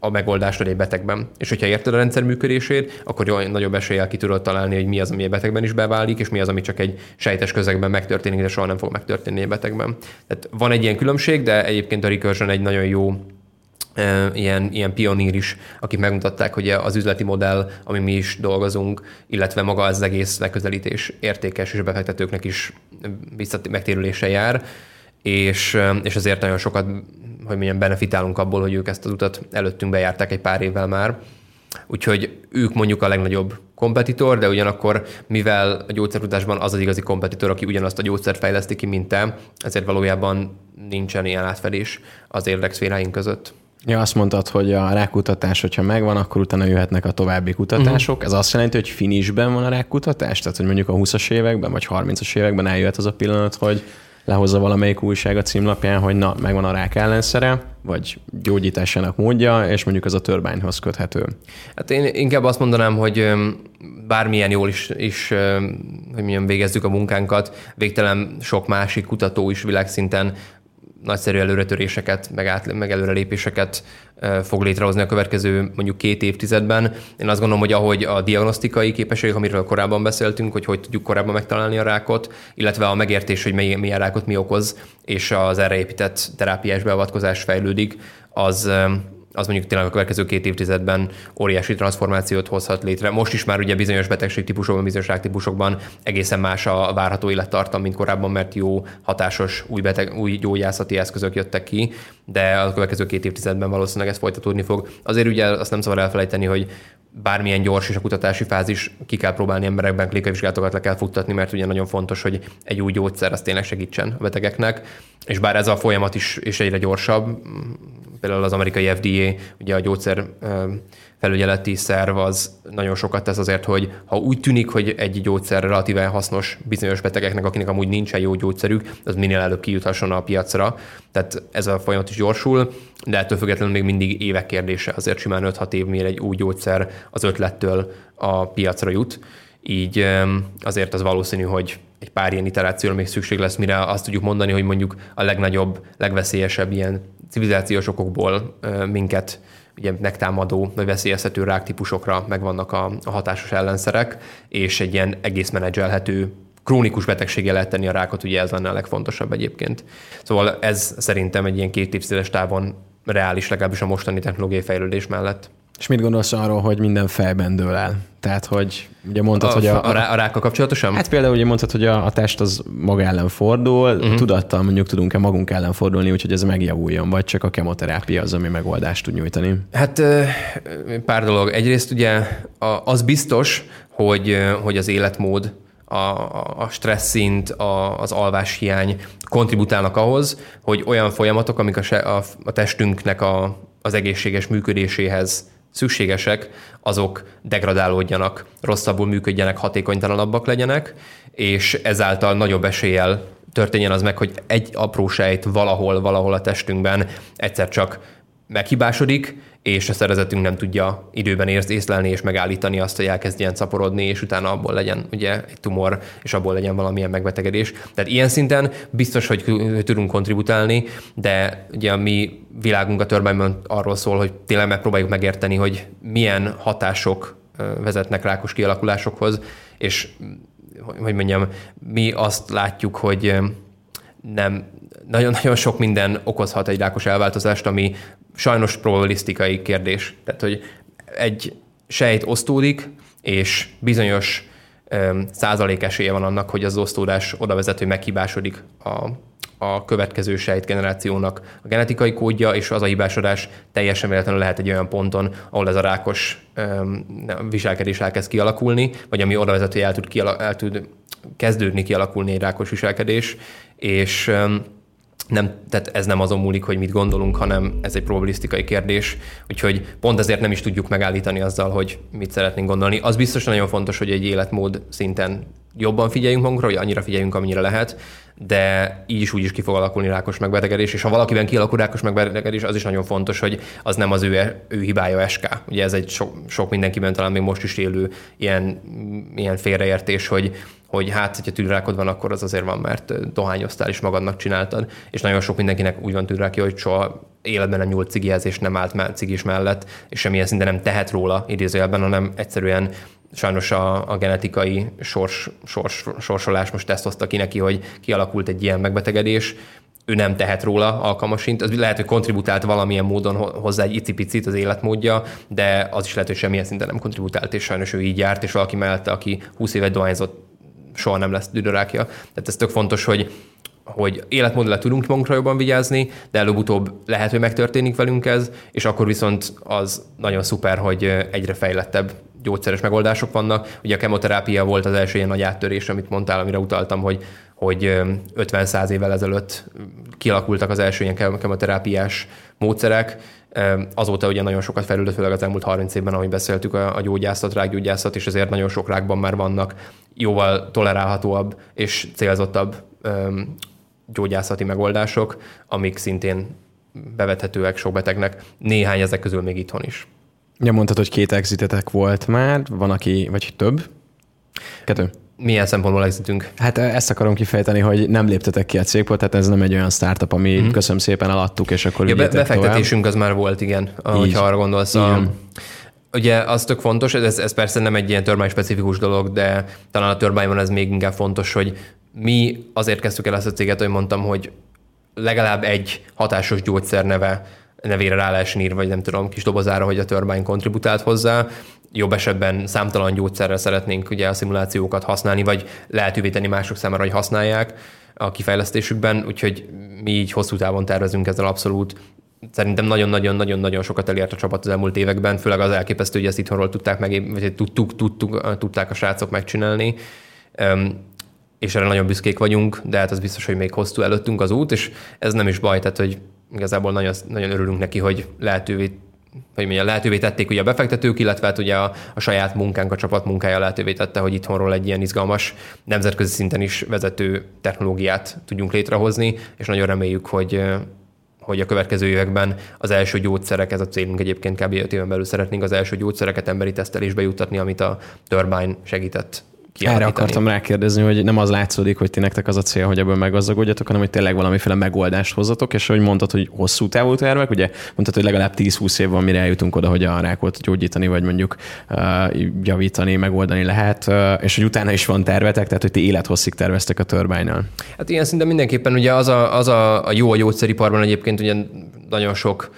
a megoldást egy betegben. És hogyha érted a rendszer működését, akkor jó, nagyobb eséllyel ki tudod találni, hogy mi az, ami egy betegben is beválik, és mi az, ami csak egy sejtes közegben megtörténik, de soha nem fog megtörténni egy betegben. Tehát van egy ilyen különbség, de egyébként a Recursion egy nagyon jó ilyen, ilyen pionír is, akik megmutatták, hogy az üzleti modell, ami mi is dolgozunk, illetve maga az egész megközelítés értékes, és a befektetőknek is megtérülése jár, és, és ezért nagyon sokat, hogy milyen benefitálunk abból, hogy ők ezt az utat előttünk bejárták egy pár évvel már. Úgyhogy ők mondjuk a legnagyobb kompetitor, de ugyanakkor, mivel a gyógyszerkutatásban az az igazi kompetitor, aki ugyanazt a gyógyszert fejleszti ki, mint te, ezért valójában nincsen ilyen átfedés az érdekszféráink között. Ja, azt mondtad, hogy a rákutatás, hogyha megvan, akkor utána jöhetnek a további kutatások. Uh-huh. Ez azt jelenti, hogy finisben van a rákutatás? Tehát, hogy mondjuk a 20-as években, vagy 30-as években eljöhet az a pillanat, hogy lehozza valamelyik újság a címlapján, hogy na, megvan a rák ellenszere, vagy gyógyításának módja, és mondjuk ez a turbányhoz köthető. Hát én inkább azt mondanám, hogy bármilyen jól is, is hogy milyen végezzük a munkánkat, végtelen sok másik kutató is világszinten nagyszerű előretöréseket, meg, át, meg előrelépéseket fog létrehozni a következő mondjuk két évtizedben. Én azt gondolom, hogy ahogy a diagnosztikai képességek, amiről korábban beszéltünk, hogy hogy tudjuk korábban megtalálni a rákot, illetve a megértés, hogy milyen rákot mi okoz, és az erre épített terápiás beavatkozás fejlődik, az, az mondjuk tényleg a következő két évtizedben óriási transformációt hozhat létre. Most is már ugye bizonyos betegségtípusokban, bizonyos ráktípusokban egészen más a várható élettartam, mint korábban, mert jó, hatásos új, beteg, új gyógyászati eszközök jöttek ki, de a következő két évtizedben valószínűleg ez folytatódni fog. Azért ugye azt nem szabad elfelejteni, hogy bármilyen gyors és a kutatási fázis ki kell próbálni emberekben, klinikai vizsgálatokat le kell futtatni, mert ugye nagyon fontos, hogy egy új gyógyszer az tényleg segítsen a betegeknek. És bár ez a folyamat is, is egyre gyorsabb, például az amerikai FDA, ugye a gyógyszer felügyeleti szerv az nagyon sokat tesz azért, hogy ha úgy tűnik, hogy egy gyógyszer relatíven hasznos bizonyos betegeknek, akinek amúgy nincsen jó gyógyszerük, az minél előbb kijuthasson a piacra. Tehát ez a folyamat is gyorsul, de ettől függetlenül még mindig évek kérdése. Azért simán 5-6 év, mire egy új gyógyszer az ötlettől a piacra jut. Így azért az valószínű, hogy egy pár ilyen iterációra még szükség lesz, mire azt tudjuk mondani, hogy mondjuk a legnagyobb, legveszélyesebb ilyen civilizációs okokból minket ugye megtámadó vagy veszélyeztető ráktípusokra megvannak a, a hatásos ellenszerek, és egy ilyen egész menedzselhető krónikus betegsége lehet tenni a rákot, ugye ez lenne a legfontosabb egyébként. Szóval ez szerintem egy ilyen két évtizedes távon reális, legalábbis a mostani technológiai fejlődés mellett. És mit gondolsz arról, hogy minden fejben dől el? Tehát, hogy ugye mondtad, a, hogy a... A, a, a rákkal kapcsolatosan? Hát például ugye mondtad, hogy a, a test az maga ellen fordul, uh-huh. tudattal mondjuk tudunk-e magunk ellen fordulni, úgyhogy ez megjavuljon, vagy csak a kemoterápia az, ami megoldást tud nyújtani? Hát pár dolog. Egyrészt ugye az biztos, hogy, hogy az életmód a, a stressz szint, a, az alváshiány kontributálnak ahhoz, hogy olyan folyamatok, amik a, a, a testünknek a, az egészséges működéséhez szükségesek, azok degradálódjanak, rosszabbul működjenek, hatékonytalanabbak legyenek, és ezáltal nagyobb eséllyel történjen az meg, hogy egy apró sejt valahol, valahol a testünkben egyszer csak meghibásodik, és a szervezetünk nem tudja időben észlelni és megállítani azt, hogy elkezdjen szaporodni, és utána abból legyen ugye egy tumor, és abból legyen valamilyen megbetegedés. Tehát ilyen szinten biztos, hogy tudunk kontributálni, de ugye a mi világunk a törvényben arról szól, hogy tényleg megpróbáljuk megérteni, hogy milyen hatások vezetnek rákos kialakulásokhoz, és hogy mondjam, mi azt látjuk, hogy nem, nagyon-nagyon sok minden okozhat egy rákos elváltozást, ami sajnos probabilisztikai kérdés. Tehát, hogy egy sejt osztódik, és bizonyos százalék esélye van annak, hogy az osztódás oda vezet, hogy meghibásodik a, a következő sejt generációnak a genetikai kódja, és az a hibásodás teljesen véletlenül lehet egy olyan ponton, ahol ez a rákos um, viselkedés elkezd kialakulni, vagy ami oda vezet, el tud, kiala- el tud kezdődni kialakulni egy rákos viselkedés, és um, nem, tehát ez nem azon múlik, hogy mit gondolunk, hanem ez egy probabilisztikai kérdés, úgyhogy pont ezért nem is tudjuk megállítani azzal, hogy mit szeretnénk gondolni. Az biztos nagyon fontos, hogy egy életmód szinten jobban figyeljünk magunkra, hogy annyira figyeljünk, amennyire lehet, de így is úgy is ki fog alakulni rákos megbetegedés, és ha valakiben kialakul rákos megbetegedés, az is nagyon fontos, hogy az nem az ő, ő hibája SK. Ugye ez egy sok, sok mindenkiben talán még most is élő ilyen, ilyen félreértés, hogy hogy hát, hogyha tűrákod van, akkor az azért van, mert dohányoztál és magadnak csináltad. És nagyon sok mindenkinek úgy van tűrákja, hogy soha életben nem nyúlt cigihez, és nem állt cigis mellett, és semmilyen szinte nem tehet róla idézőjelben, hanem egyszerűen sajnos a, a genetikai sors, sors, sorsolás most ezt hozta ki neki, hogy kialakult egy ilyen megbetegedés, ő nem tehet róla alkalmasint. Az lehet, hogy kontributált valamilyen módon hozzá egy icipicit az életmódja, de az is lehet, hogy semmilyen szinten nem kontributált, és sajnos ő így járt, és valaki mellette, aki 20 évet dohányzott, soha nem lesz düdörákja. Tehát ez tök fontos, hogy hogy életmódra tudunk magunkra jobban vigyázni, de előbb-utóbb lehet, hogy megtörténik velünk ez, és akkor viszont az nagyon szuper, hogy egyre fejlettebb gyógyszeres megoldások vannak. Ugye a kemoterápia volt az első ilyen nagy áttörés, amit mondtál, amire utaltam, hogy hogy 50-100 évvel ezelőtt kialakultak az első ilyen kemoterápiás módszerek. Azóta ugye nagyon sokat fejlődött, főleg az elmúlt 30 évben, ahogy beszéltük, a, a gyógyászat, rákgyógyászat, és ezért nagyon sok rákban már vannak jóval tolerálhatóabb és célzottabb gyógyászati megoldások, amik szintén bevethetőek sok betegnek, néhány ezek közül még itthon is. Ja, mondtad, hogy két exitetek volt már, van aki, vagy több? Kettő. Milyen szempontból exitünk? Hát ezt akarom kifejteni, hogy nem léptetek ki a cégból, tehát ez nem egy olyan startup, ami mm-hmm. köszönöm szépen alattuk, és akkor ja, be, befektetésünk tovább. az már volt, igen, ahogy arra gondolsz. A, ugye az tök fontos, ez, ez persze nem egy ilyen törmány specifikus dolog, de talán a törmányban ez még inkább fontos, hogy mi azért kezdtük el ezt a céget, hogy mondtam, hogy legalább egy hatásos gyógyszer neve nevére rá lehessen írva, vagy nem tudom, kis dobozára, hogy a turbine kontributált hozzá. Jobb esetben számtalan gyógyszerrel szeretnénk ugye a szimulációkat használni, vagy lehetővé tenni mások számára, hogy használják a kifejlesztésükben, úgyhogy mi így hosszú távon tervezünk ezzel abszolút. Szerintem nagyon-nagyon-nagyon-nagyon sokat elért a csapat az elmúlt években, főleg az elképesztő, hogy ezt itthonról tudták meg, vagy tudtuk, tudtuk, tudták a srácok megcsinálni és erre nagyon büszkék vagyunk, de hát az biztos, hogy még hosszú előttünk az út, és ez nem is baj, tehát hogy igazából nagyon, nagyon örülünk neki, hogy lehetővé hogy mondja, lehetővé tették ugye a befektetők, illetve hát ugye a, a saját munkánk, a csapat munkája lehetővé tette, hogy itthonról egy ilyen izgalmas, nemzetközi szinten is vezető technológiát tudjunk létrehozni, és nagyon reméljük, hogy hogy a következő években az első gyógyszerek, ez a célunk egyébként kb. 5 éven belül szeretnénk az első gyógyszereket emberi tesztelésbe juttatni, amit a Turbine segített erre akartam rákérdezni, hogy nem az látszódik, hogy ti nektek az a cél, hogy ebből meggazdagodjatok, hanem hogy tényleg valamiféle megoldást hozzatok, és hogy mondtad, hogy hosszú távú tervek, ugye mondtad, hogy legalább 10-20 év van, mire eljutunk oda, hogy a rákot gyógyítani, vagy mondjuk uh, javítani, megoldani lehet, uh, és hogy utána is van tervetek, tehát hogy ti élethosszig terveztek a turbine Hát ilyen szinten mindenképpen ugye az a, az a, a jó a gyógyszeriparban egyébként ugye nagyon sok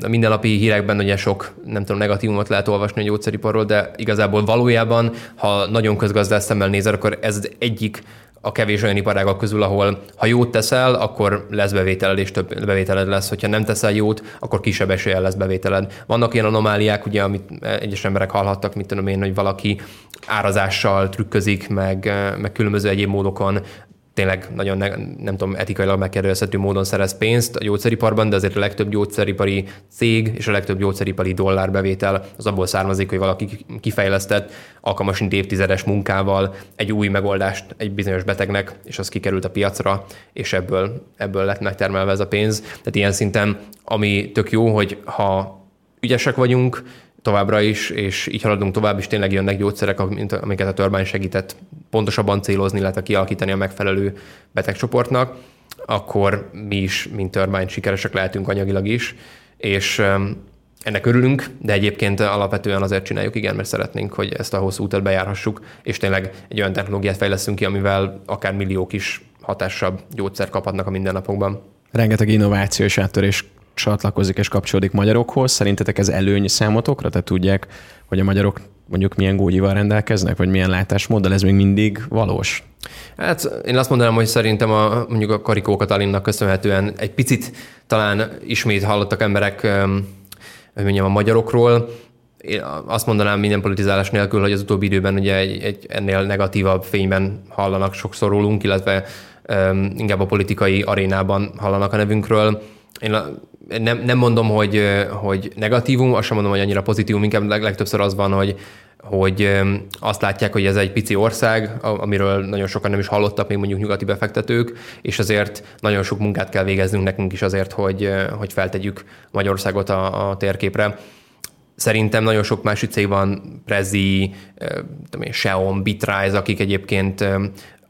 a mindennapi hírekben ugye sok, nem tudom, negatívumot lehet olvasni a gyógyszeriparról, de igazából valójában, ha nagyon közgazdász szemmel nézel, akkor ez egyik a kevés olyan iparágak közül, ahol ha jót teszel, akkor lesz bevételed, és több bevételed lesz. Hogyha nem teszel jót, akkor kisebb eséllyel lesz bevételed. Vannak ilyen anomáliák, ugye, amit egyes emberek hallhattak, mit tudom én, hogy valaki árazással trükközik, meg, meg különböző egyéb módokon tényleg nagyon ne, nem tudom, etikailag megkérdezhető módon szerez pénzt a gyógyszeriparban, de azért a legtöbb gyógyszeripari cég és a legtöbb gyógyszeripari dollárbevétel az abból származik, hogy valaki kifejlesztett alkalmas évtizedes munkával egy új megoldást egy bizonyos betegnek, és az kikerült a piacra, és ebből, ebből lett megtermelve ez a pénz. Tehát ilyen szinten, ami tök jó, hogy ha ügyesek vagyunk, továbbra is, és így haladunk tovább, és tényleg jönnek gyógyszerek, amiket a Turbine segített pontosabban célozni, illetve kialakítani a megfelelő betegcsoportnak, akkor mi is, mint Turbine sikeresek lehetünk anyagilag is, és ennek örülünk, de egyébként alapvetően azért csináljuk, igen, mert szeretnénk, hogy ezt a hosszú utat bejárhassuk, és tényleg egy olyan technológiát fejleszünk ki, amivel akár milliók is hatásabb gyógyszer kaphatnak a mindennapokban. Rengeteg innováció és áttörés csatlakozik és kapcsolódik magyarokhoz. Szerintetek ez előny számotokra? Tehát tudják, hogy a magyarok mondjuk milyen gógyival rendelkeznek, vagy milyen látásmóddal, ez még mindig valós? Hát én azt mondanám, hogy szerintem a, mondjuk a Karikó Katalinnak köszönhetően egy picit talán ismét hallottak emberek, hogy mondjam, a magyarokról, én azt mondanám minden politizálás nélkül, hogy az utóbbi időben ugye egy, egy ennél negatívabb fényben hallanak sokszor rólunk, illetve um, inkább a politikai arénában hallanak a nevünkről. Én nem, nem mondom, hogy, hogy negatívum, azt sem mondom, hogy annyira pozitívum, inkább leg, legtöbbször az van, hogy, hogy azt látják, hogy ez egy pici ország, amiről nagyon sokan nem is hallottak, még mondjuk nyugati befektetők, és azért nagyon sok munkát kell végeznünk nekünk is azért, hogy, hogy feltegyük Magyarországot a, a térképre. Szerintem nagyon sok másik cég van, Prezi, Xeon, Bitrise, akik egyébként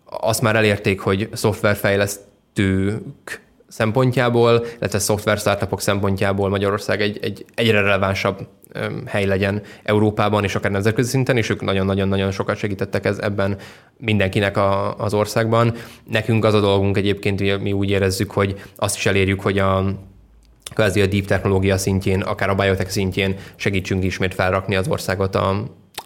azt már elérték, hogy szoftverfejlesztők szempontjából, illetve szoftver startupok szempontjából Magyarország egy, egy egyre relevánsabb hely legyen Európában és akár nemzetközi szinten, és ők nagyon-nagyon-nagyon sokat segítettek ez ebben mindenkinek a, az országban. Nekünk az a dolgunk egyébként, hogy mi úgy érezzük, hogy azt is elérjük, hogy a kvázi a deep technológia szintjén, akár a biotech szintjén segítsünk ismét felrakni az országot a,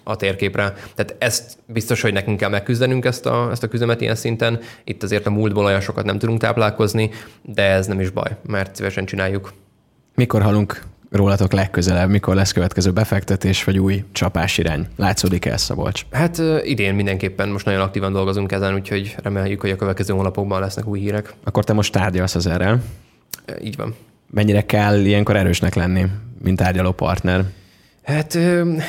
a térképre. Tehát ezt biztos, hogy nekünk kell megküzdenünk ezt a, ezt a küzdemet ilyen szinten. Itt azért a múltból olyan sokat nem tudunk táplálkozni, de ez nem is baj, mert szívesen csináljuk. Mikor halunk rólatok legközelebb, mikor lesz következő befektetés, vagy új csapás irány? Látszódik el, Szabolcs? Hát idén mindenképpen most nagyon aktívan dolgozunk ezen, úgyhogy reméljük, hogy a következő hónapokban lesznek új hírek. Akkor te most tárgyalsz az erre? Így van. Mennyire kell ilyenkor erősnek lenni, mint tárgyaló partner? Hát,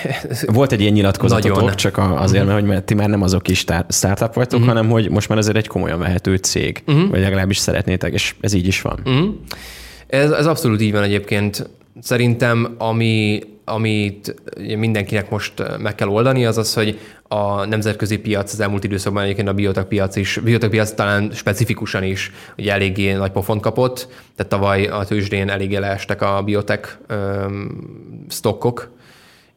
Volt egy ilyen nyilatkozatok, nagyon. csak azért, mert, hogy ti már nem azok is startup vagytok, uh-huh. hanem hogy most már azért egy komolyan vehető cég, uh-huh. vagy legalábbis szeretnétek, és ez így is van. Uh-huh. Ez, ez abszolút így van egyébként. Szerintem, ami, amit mindenkinek most meg kell oldani, az az, hogy a nemzetközi piac az elmúlt időszakban egyébként a biotek piac is, biotek piac talán specifikusan is ugye eléggé nagy pofont kapott, tehát tavaly a tőzsdén eléggé leestek a biotek stockok,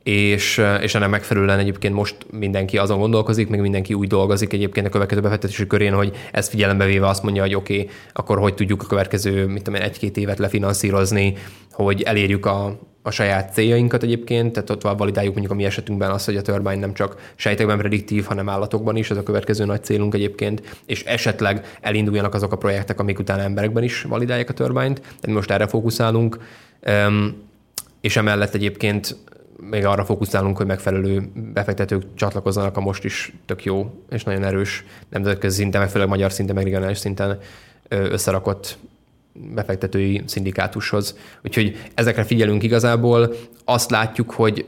és, és ennek megfelelően egyébként most mindenki azon gondolkozik, meg mindenki úgy dolgozik egyébként a következő befektetési körén, hogy ezt figyelembe véve azt mondja, hogy oké, okay, akkor hogy tudjuk a következő, mit tudom én, egy-két évet lefinanszírozni, hogy elérjük a, a saját céljainkat egyébként, tehát ott validáljuk mondjuk a mi esetünkben azt, hogy a turbine nem csak sejtekben prediktív, hanem állatokban is, ez a következő nagy célunk egyébként, és esetleg elinduljanak azok a projektek, amik utána emberekben is validálják a turbine-t, tehát most erre fókuszálunk, és emellett egyébként még arra fókuszálunk, hogy megfelelő befektetők csatlakozzanak a most is tök jó és nagyon erős nemzetközi szinten, meg főleg magyar szinten, meg regionális szinten összerakott befektetői szindikátushoz. Úgyhogy ezekre figyelünk igazából. Azt látjuk, hogy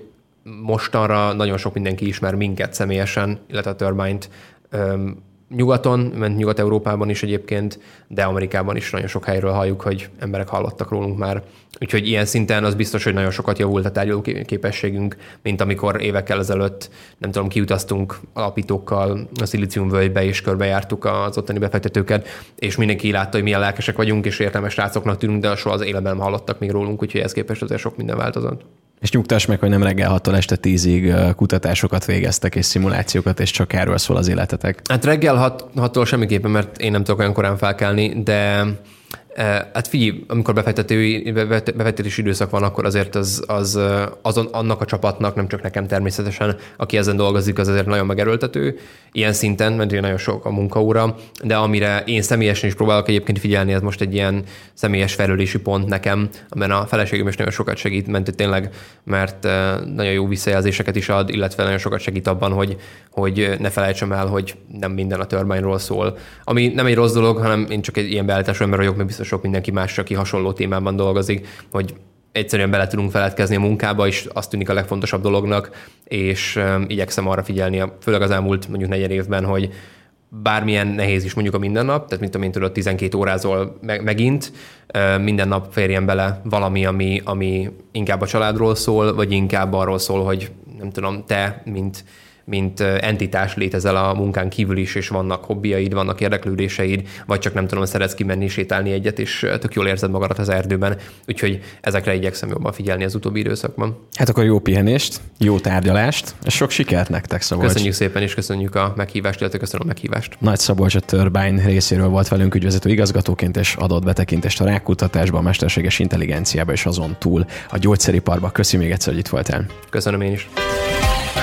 mostanra nagyon sok mindenki ismer minket személyesen, illetve a Turbine-t nyugaton, ment Nyugat-Európában is egyébként, de Amerikában is nagyon sok helyről halljuk, hogy emberek hallottak rólunk már. Úgyhogy ilyen szinten az biztos, hogy nagyon sokat javult a tárgyaló képességünk, mint amikor évekkel ezelőtt, nem tudom, kiutaztunk alapítókkal a Szilícium völgybe, és körbejártuk az ottani befektetőket, és mindenki látta, hogy milyen lelkesek vagyunk, és értelmes rácoknak tűnünk, de soha az életben nem hallottak még rólunk, úgyhogy ez képest azért sok minden változott. És nyugtass meg, hogy nem reggel 6 este 10-ig kutatásokat végeztek és szimulációkat, és csak erről szól az életetek. Hát reggel 6-tól semmiképpen, mert én nem tudok olyan korán felkelni, de Hát figyelj, amikor befektetői, befektetési időszak van, akkor azért az, az, azon, annak a csapatnak, nem csak nekem természetesen, aki ezen dolgozik, az azért nagyon megerőltető. Ilyen szinten, mert nagyon sok a munkaóra, de amire én személyesen is próbálok egyébként figyelni, ez most egy ilyen személyes fejlődési pont nekem, amiben a feleségem is nagyon sokat segít, ment tényleg, mert nagyon jó visszajelzéseket is ad, illetve nagyon sokat segít abban, hogy, hogy ne felejtsem el, hogy nem minden a turbine szól. Ami nem egy rossz dolog, hanem én csak egy ilyen beállítás ember vagyok, mert biztos sok mindenki más, aki hasonló témában dolgozik, hogy egyszerűen bele tudunk feledkezni a munkába, és azt tűnik a legfontosabb dolognak, és um, igyekszem arra figyelni, főleg az elmúlt mondjuk negyed évben, hogy bármilyen nehéz is mondjuk a mindennap, tehát mint amint tudod, 12 órázol meg, megint, minden nap férjen bele valami, ami, ami inkább a családról szól, vagy inkább arról szól, hogy nem tudom, te, mint mint entitás létezel a munkán kívül is, és vannak hobbiaid, vannak érdeklődéseid, vagy csak nem tudom, szeretsz kimenni, sétálni egyet, és tök jól érzed magadat az erdőben. Úgyhogy ezekre igyekszem jobban figyelni az utóbbi időszakban. Hát akkor jó pihenést, jó tárgyalást, és sok sikert nektek, Szabolcs. Köszönjük szépen, és köszönjük a meghívást, illetve köszönöm a meghívást. Nagy Szabolcs a Turbine részéről volt velünk ügyvezető igazgatóként, és adott betekintést a rákutatásba, a mesterséges intelligenciába, és azon túl a gyógyszeriparba. Köszi még egyszer, hogy itt voltál. Köszönöm én is.